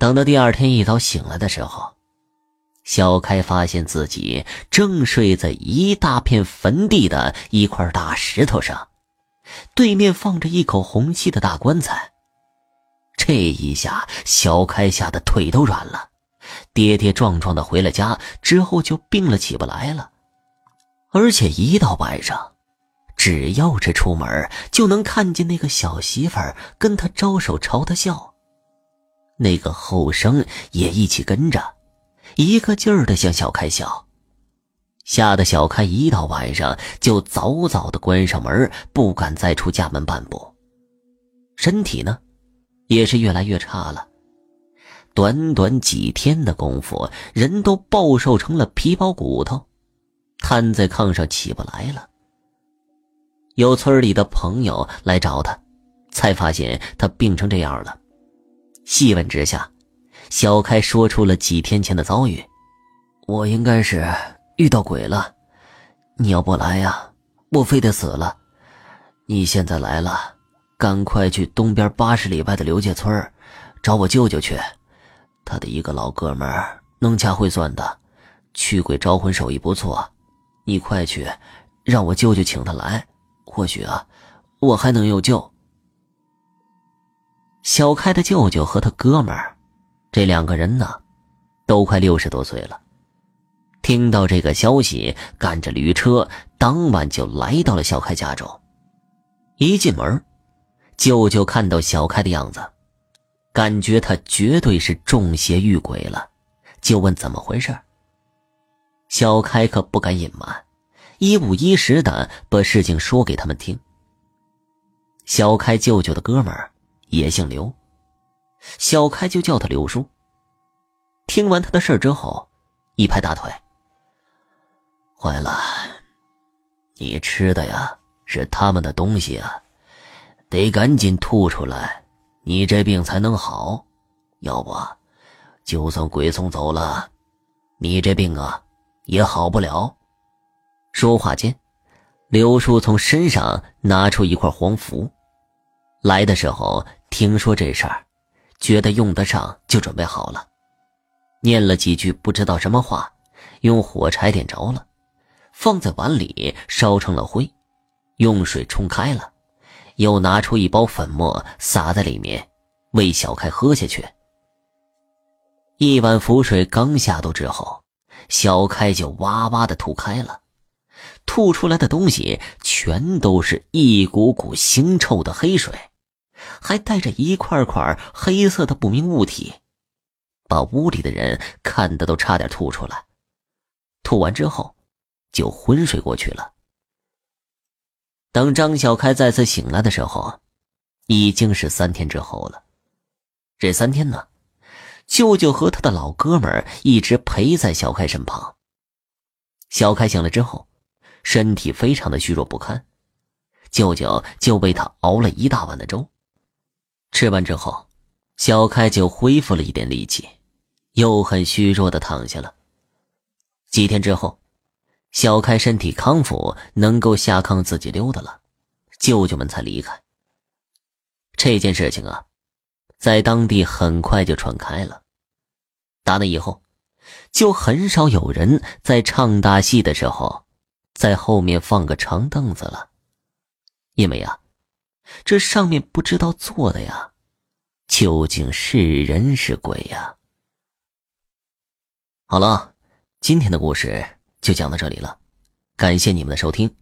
等到第二天一早醒来的时候，小开发现自己正睡在一大片坟地的一块大石头上，对面放着一口红漆的大棺材。这一下，小开吓得腿都软了，跌跌撞撞的回了家，之后就病了，起不来了。而且一到晚上，只要是出门，就能看见那个小媳妇儿跟他招手朝他笑。那个后生也一起跟着，一个劲儿的向小开笑，吓得小开一到晚上就早早的关上门，不敢再出家门半步。身体呢？也是越来越差了，短短几天的功夫，人都暴瘦成了皮包骨头，瘫在炕上起不来了。有村里的朋友来找他，才发现他病成这样了。细问之下，小开说出了几天前的遭遇：“我应该是遇到鬼了，你要不来呀，我非得死了。你现在来了。”赶快去东边八十里外的刘家村找我舅舅去。他的一个老哥们能掐会算的，驱鬼招魂手艺不错。你快去，让我舅舅请他来，或许啊，我还能有救。小开的舅舅和他哥们儿，这两个人呢，都快六十多岁了。听到这个消息，赶着驴车，当晚就来到了小开家中。一进门。舅舅看到小开的样子，感觉他绝对是中邪遇鬼了，就问怎么回事。小开可不敢隐瞒，一五一十的把事情说给他们听。小开舅舅的哥们儿也姓刘，小开就叫他刘叔。听完他的事之后，一拍大腿：“坏了，你吃的呀是他们的东西啊！”得赶紧吐出来，你这病才能好。要不，就算鬼送走了，你这病啊也好不了。说话间，刘叔从身上拿出一块黄符，来的时候听说这事儿，觉得用得上，就准备好了。念了几句不知道什么话，用火柴点着了，放在碗里烧成了灰，用水冲开了。又拿出一包粉末撒在里面，喂小开喝下去。一碗符水刚下肚之后，小开就哇哇的吐开了，吐出来的东西全都是一股股腥臭的黑水，还带着一块块黑色的不明物体，把屋里的人看得都差点吐出来。吐完之后，就昏睡过去了。等张小开再次醒来的时候，已经是三天之后了。这三天呢，舅舅和他的老哥们一直陪在小开身旁。小开醒了之后，身体非常的虚弱不堪，舅舅就为他熬了一大碗的粥。吃完之后，小开就恢复了一点力气，又很虚弱的躺下了。几天之后。小开身体康复，能够下炕自己溜达了，舅舅们才离开。这件事情啊，在当地很快就传开了。打那以后，就很少有人在唱大戏的时候，在后面放个长凳子了，因为啊，这上面不知道做的呀，究竟是人是鬼呀。好了，今天的故事。就讲到这里了，感谢你们的收听。